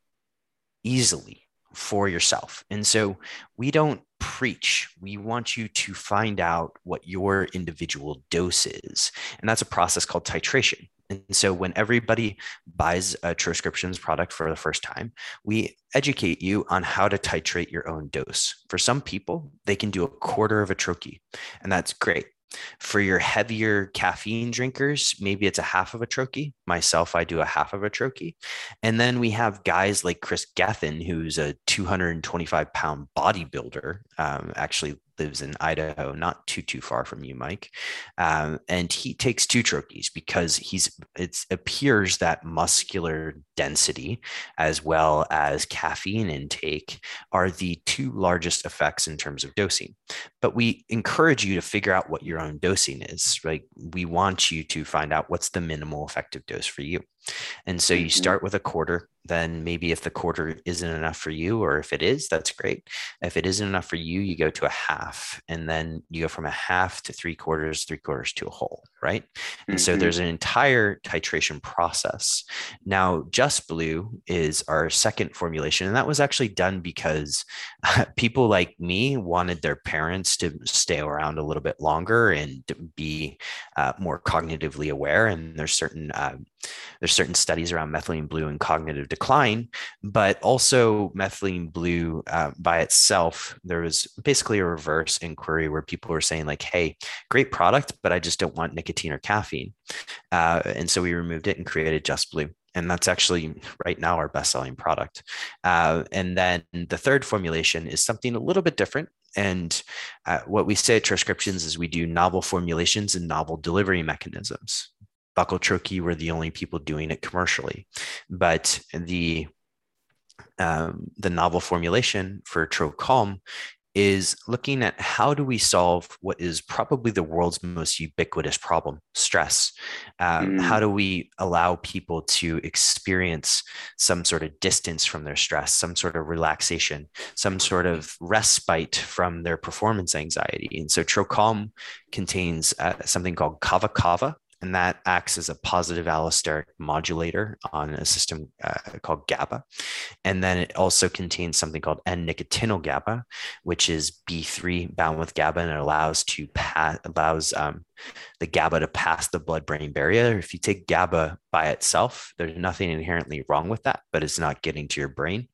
easily for yourself. And so we don't preach. We want you to find out what your individual dose is. And that's a process called titration. And so when everybody buys a Troscriptions product for the first time, we educate you on how to titrate your own dose. For some people, they can do a quarter of a troche, and that's great. For your heavier caffeine drinkers, maybe it's a half of a troche. Myself, I do a half of a troche. And then we have guys like Chris Gethin, who's a 225 pound bodybuilder, um, actually lives in Idaho, not too too far from you, Mike. Um, and he takes two troches because he's it appears that muscular density as well as caffeine intake are the two largest effects in terms of dosing. But we encourage you to figure out what your own dosing is. Right? We want you to find out what's the minimal effective dose for you. And so you mm-hmm. start with a quarter then maybe if the quarter isn't enough for you, or if it is, that's great. If it isn't enough for you, you go to a half, and then you go from a half to three quarters, three quarters to a whole, right? And mm-hmm. so there's an entire titration process. Now, Just Blue is our second formulation, and that was actually done because (laughs) people like me wanted their parents to stay around a little bit longer and be uh, more cognitively aware. And there's certain uh, There's certain studies around methylene blue and cognitive decline, but also methylene blue uh, by itself. There was basically a reverse inquiry where people were saying like, "Hey, great product, but I just don't want nicotine or caffeine," uh, and so we removed it and created Just Blue and that's actually right now our best selling product. Uh, and then the third formulation is something a little bit different. And uh, what we say at Troscriptions is we do novel formulations and novel delivery mechanisms. Buccal troche, we're the only people doing it commercially, but the um, the novel formulation for TroCalm is looking at how do we solve what is probably the world's most ubiquitous problem stress. Um, mm. how do we allow people to experience some sort of distance from their stress some sort of relaxation some sort of respite from their performance anxiety? And so trocalm contains uh, something called kava kava and that acts as a positive allosteric modulator on a system uh, called GABA. And then it also contains something called N-nicotinyl GABA, which is B3 bound with GABA, and it allows to pass allows um, the GABA to pass the blood brain barrier. If you take GABA by itself, there's nothing inherently wrong with that, but it's not getting to your brain.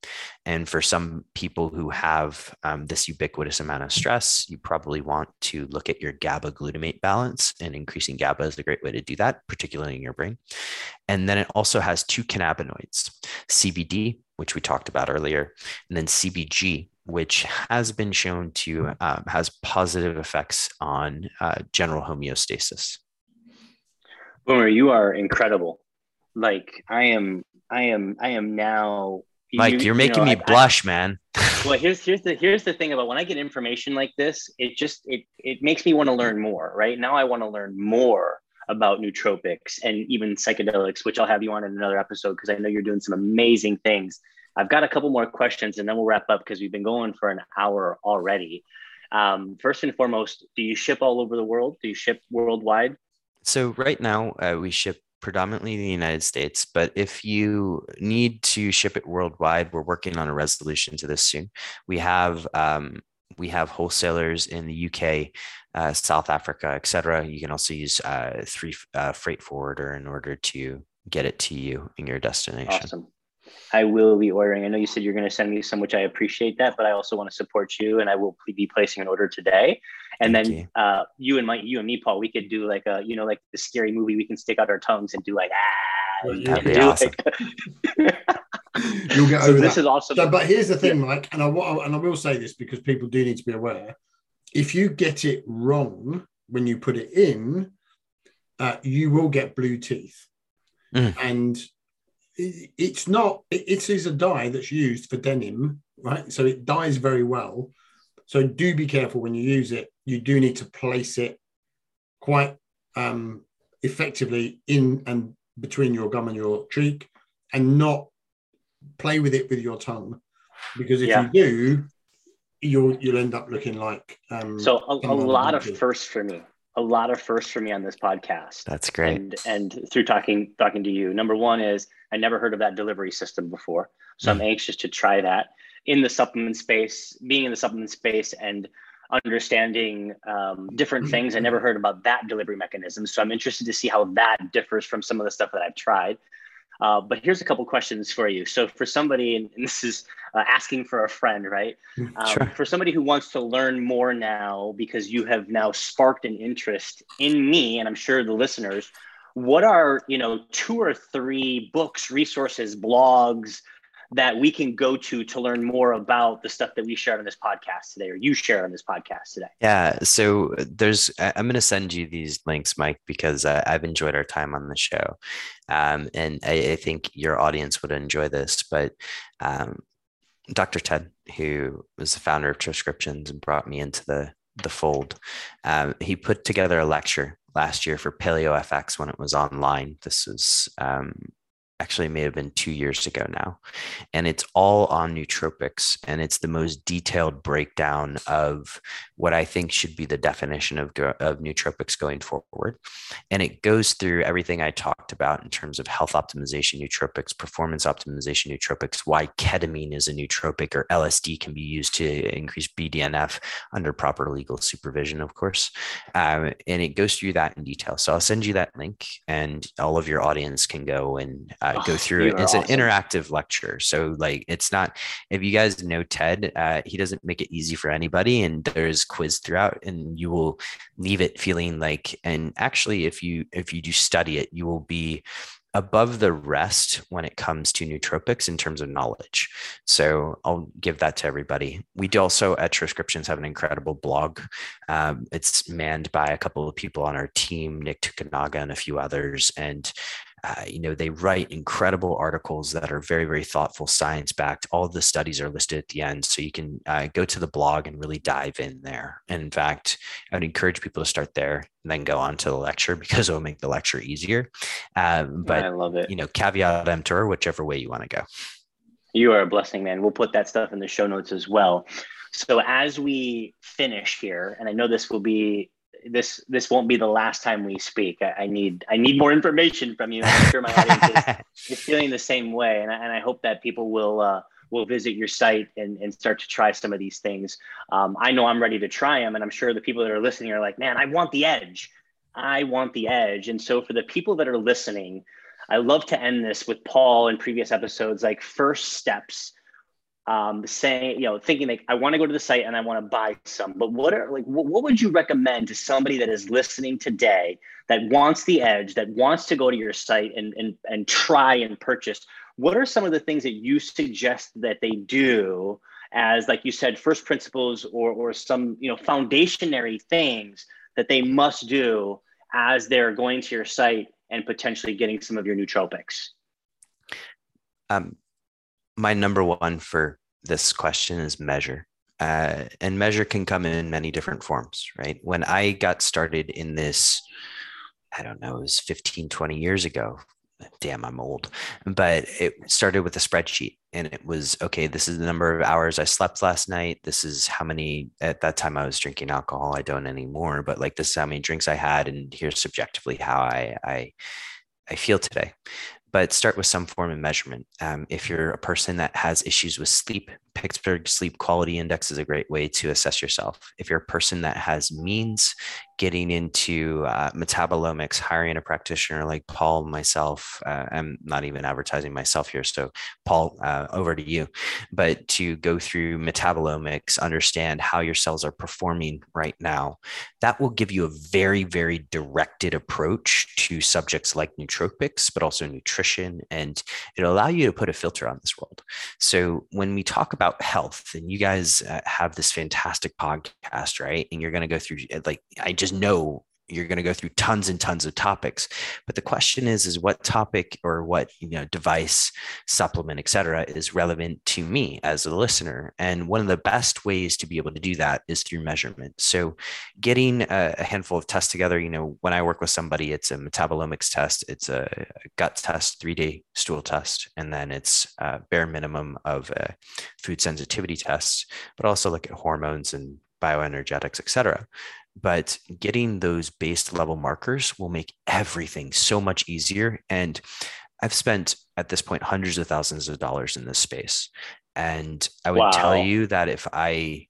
And for some people who have um, this ubiquitous amount of stress, you probably want to look at your GABA glutamate balance, and increasing GABA is a great way to do that, particularly in your brain. And then it also has two cannabinoids CBD, which we talked about earlier, and then CBG, which has been shown to um, has positive effects on uh, general homeostasis. Boomer, you are incredible. Like I am, I am, I am now. Mike, you, you're making you know, me I, blush, man. (laughs) well, here's here's the here's the thing about when I get information like this, it just it it makes me want to learn more. Right now, I want to learn more about nootropics and even psychedelics, which I'll have you on in another episode because I know you're doing some amazing things I've got a couple more questions and then we'll wrap up because we've been going for an hour already. Um, first and foremost, do you ship all over the world? Do you ship worldwide? So, right now, uh, we ship predominantly in the United States, but if you need to ship it worldwide, we're working on a resolution to this soon. We have um, we have wholesalers in the UK, uh, South Africa, etc. You can also use uh, three uh, freight forwarder in order to get it to you in your destination. Awesome. I will be ordering. I know you said you're going to send me some, which I appreciate that, but I also want to support you, and I will be placing an order today. And Thank then you. Uh, you and my, you and me, Paul, we could do like a, you know, like the scary movie. We can stick out our tongues and do like ah. That'd be awesome. Like, (laughs) You'll get so over this that. is awesome. So, but here's the thing, yeah. Mike, and I and I will say this because people do need to be aware. If you get it wrong when you put it in, uh, you will get blue teeth. Mm. And it's not it is a dye that's used for denim right? So it dyes very well. So do be careful when you use it. You do need to place it quite um, effectively in and between your gum and your cheek and not play with it with your tongue because if yeah. you do you'll you'll end up looking like um, so a, a lot of firsts for me a lot of firsts for me on this podcast. That's great. And and through talking talking to you. Number one is I never heard of that delivery system before. So mm. I'm anxious to try that in the supplement space, being in the supplement space and understanding um, different things. I never heard about that delivery mechanism. So I'm interested to see how that differs from some of the stuff that I've tried. Uh, but here's a couple questions for you. So for somebody, and, this is uh, asking for a friend, right? Mm, um, sure. For somebody who wants to learn more now, because you have now sparked an interest in me, and I'm sure the listeners, what are you know two or three books, resources, blogs, that we can go to to learn more about the stuff that we shared on this podcast today or you share on this podcast today. Yeah so there's i'm going to send you these links mike because i've enjoyed our time on the show. Um, and I, I, think your audience would enjoy this but um, dr ted who was the founder of Troscriptions and brought me into the the fold um, he put together a lecture last year for paleo fx when it was online. This was um, actually may have been two years ago now. And it's all on nootropics and it's the most detailed breakdown of what i think should be the definition of, of nootropics going forward. And it goes through everything i talked about in terms of health optimization nootropics performance optimization nootropics why ketamine is a nootropic or lsd can be used to increase bdnf under proper legal supervision of course. Um, and it goes through that in detail. So i'll send you that link and all of your audience can go and uh, go oh, through it. It's awesome. an interactive lecture. So like it's not if you guys know Ted, uh, he doesn't make it easy for anybody and there's quiz throughout and you will leave it feeling like and actually if you if you do study it, you will be above the rest when it comes to nootropics in terms of knowledge. So I'll give that to everybody. We do also at Troscriptions have an incredible blog. Um, it's manned by a couple of people on our team, Nick Tukanaga and a few others. And uh, you know, they write incredible articles that are very, very thoughtful, science backed. All the studies are listed at the end. So you can uh, go to the blog and really dive in there. And in fact, I would encourage people to start there and then go on to the lecture (laughs) because it'll make the lecture easier. Um, but I love it. You know, caveat emptor, whichever way you want to go. You are a blessing, man. We'll put that stuff in the show notes as well. So as we finish here, and I know this will be this this won't be the last time we speak. I, I need I need more information from you. I'm sure my audience is, (laughs) is, feeling the same way, and I, and I hope that people will uh, will visit your site and, and start to try some of these things. Um, I know I'm ready to try them, and I'm sure the people that are listening are like, man, I want the edge. I want the edge. And so for the people that are listening, I love to end this with Paul in previous episodes, like first steps um, saying, you know, thinking like, I want to go to the site and I want to buy some, but what are like, what, what would you recommend to somebody that is listening today that wants the edge, that wants to go to your site and, and, and try and purchase? What are some of the things that you suggest that they do as, like you said, first principles or, or some, you know, foundationary things that they must do as they're going to your site and potentially getting some of your nootropics? Um, my number one for this question is measure. Uh, and measure can come in many different forms, right? When I got started in this, I don't know, it was 15, 20 years ago. Damn, I'm old. But it started with a spreadsheet and it was okay, this is the number of hours I slept last night. This is how many, at that time I was drinking alcohol. I don't anymore, but like this is how many drinks I had. And here's subjectively how I, I, I feel today but start with some form of measurement. Um, if you're a person that has issues with sleep, Pittsburgh Sleep Quality Index is a great way to assess yourself. If you're a person that has means getting into uh, metabolomics, hiring a practitioner like Paul, myself, uh, I'm not even advertising myself here. So, Paul, uh, over to you. But to go through metabolomics, understand how your cells are performing right now, that will give you a very, very directed approach to subjects like nootropics, but also nutrition. And it'll allow you to put a filter on this world. So, when we talk about about health and you guys uh, have this fantastic podcast right? And you're going to go through like i just know you're going to go through tons and tons of topics. But the question is is what topic or what you know device supplement etc is relevant to me as a listener? And one of the best ways to be able to do that is through measurement. So getting a, a handful of tests together you know when i work with somebody it's a metabolomics test it's a gut test three day stool test and then it's a bare minimum of a food sensitivity test but also look at hormones and bioenergetics, et cetera but getting those base level markers will make everything so much easier. And I've spent at this point hundreds of thousands of dollars in this space. And I would wow. tell you that if I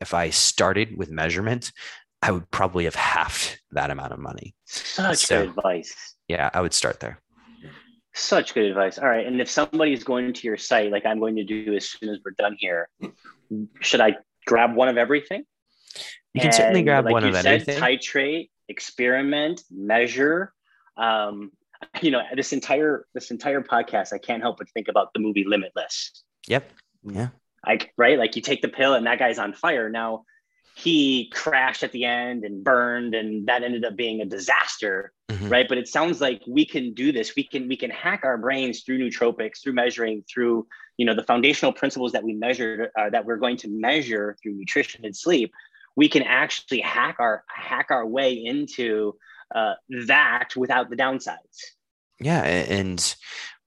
if I started with measurement, I would probably have halved that amount of money. Such so, good advice. Yeah, I would start there. Such good advice. All right. And if somebody is going to your site, like I'm going to do as soon as we're done here, should I grab one of everything? You can and certainly grab like one of said, anything. Titrate, experiment, measure. Um, you know, this entire this entire podcast, I can't help but think about the movie Limitless. Yep. Yeah. Like right, like you take the pill and that guy's on fire. Now he crashed at the end and burned, and that ended up being a disaster. Mm-hmm. Right. But it sounds like we can do this. We can we can hack our brains through nootropics, through measuring, through you know the foundational principles that we measured uh, that we're going to measure through nutrition and sleep we can actually hack our hack our way into uh, that without the downsides. Yeah, and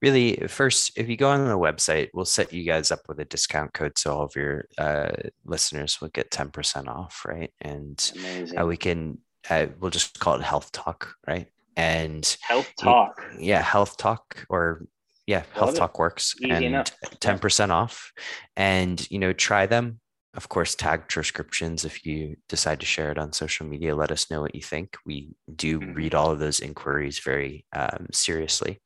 really first if you go on the website we'll set you guys up with a discount code so all of your uh, listeners will get 10% off right? And uh, we can uh, we'll just call it health talk right? And health talk. yeah health talk or yeah Love health it. talk works Easy and 10% off. And you know try them of course, tag Troscriptions. If you decide to share it on social media, let us know what you think. We do mm-hmm. read all of those inquiries very um, seriously.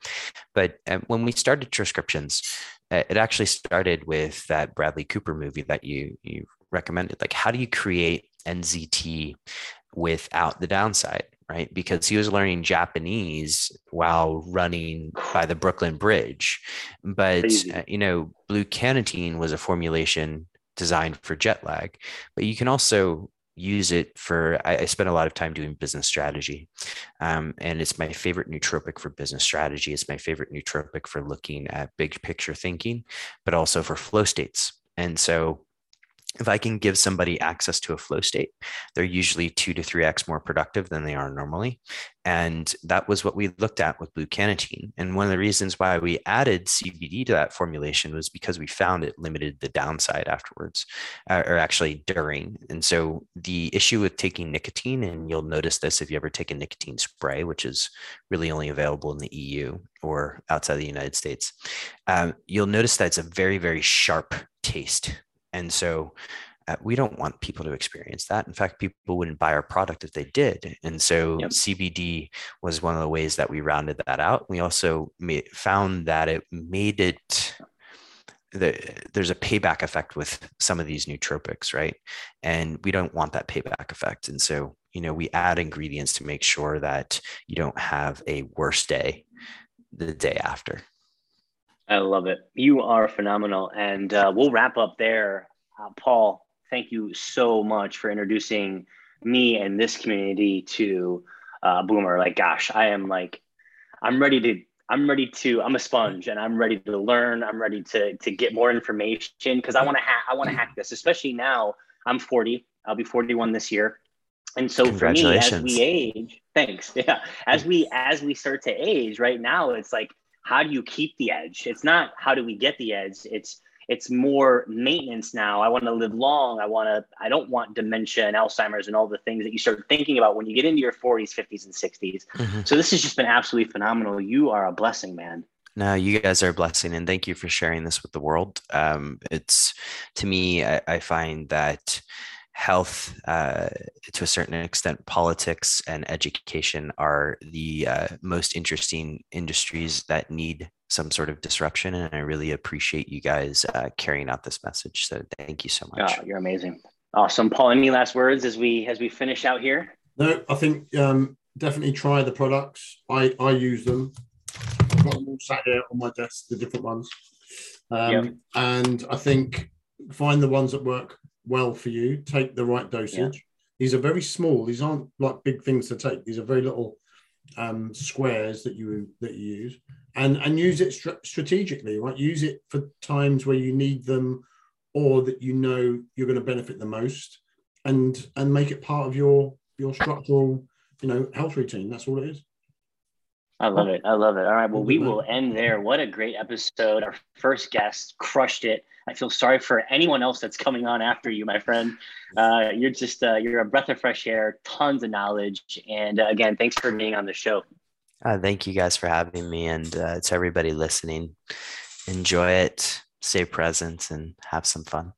But um, when we started Troscriptions, uh, it actually started with that Bradley Cooper movie that you you recommended. Like, how do you create NZT without the downside? Right, because he was learning Japanese while running by the Brooklyn Bridge, but uh, you know, blue Cannatine was a formulation designed for jet lag, but you can also use it for I, I spend a lot of time doing business strategy. Um, and it's my favorite nootropic for business strategy. It's my favorite nootropic for looking at big picture thinking but also for flow states. And so if I can give somebody access to a flow state, they're usually two to three X more productive than they are normally. And that was what we looked at with blue Cannatine. And one of the reasons why we added CBD to that formulation was because we found it limited the downside afterwards, uh, or actually during. And so the issue with taking nicotine, and you'll notice this if you ever take a nicotine spray, which is really only available in the EU or outside the United States, um, you'll notice that it's a very, very sharp taste and so uh, we don't want people to experience that. In fact, people wouldn't buy our product if they did. And so yep. CBD was one of the ways that we rounded that out. We also made, found that it made it the, there's a payback effect with some of these nootropics, right? And we don't want that payback effect. And so, you know, we add ingredients to make sure that you don't have a worse day the day after. I love it. You are phenomenal. And uh, we'll wrap up there. Uh, Paul, thank you so much for introducing me and this community to uh, Boomer. Like, gosh, I am like, I'm ready to. I'm ready to. I'm a sponge, and I'm ready to learn. I'm ready to to get more information because I want to. Ha- I want to hack this, especially now. I'm 40. I'll be 41 this year, and so for me, as we age, thanks. (laughs) Yeah, as we as we start to age, right now, it's like how do you keep the edge? It's not how do we get the edge. It's it's more maintenance now. I want to live long. I want to. I don't want dementia and Alzheimer's and all the things that you start thinking about when you get into your 40s, 50s, and 60s. Mm-hmm. So this has just been absolutely phenomenal. You are a blessing, man. No, you guys are a blessing, and thank you for sharing this with the world. Um, it's to me, I, I find that health, uh, to a certain extent, politics and education are the uh, most interesting industries that need some sort of disruption. And I really appreciate you guys uh, carrying out this message. So thank you so much. Oh, you're amazing. Awesome, Paul. Any last words as we as we finish out here? No, I think um, definitely try the products. I I use them. I've got them all sat here on my desk, the different ones. Um, yep. And I think find the ones that work well for you. Take the right dosage. Yeah. These are very small. These aren't like big things to take. These are very little um, squares that you that you use, and and use it str- strategically. Right, use it for times where you need them, or that you know you're going to benefit the most, and and make it part of your your structural, you know, health routine. That's all it is. I love it. I love it. All right. Well, we will end there. What a great episode. Our first guest crushed it. I feel sorry for anyone else that's coming on after you, my friend. Uh, you're just, uh, you're a breath of fresh air, tons of knowledge. And uh, again, thanks for being on the show. Uh, thank you guys for having me. And uh, to everybody listening, enjoy it, stay present, and have some fun.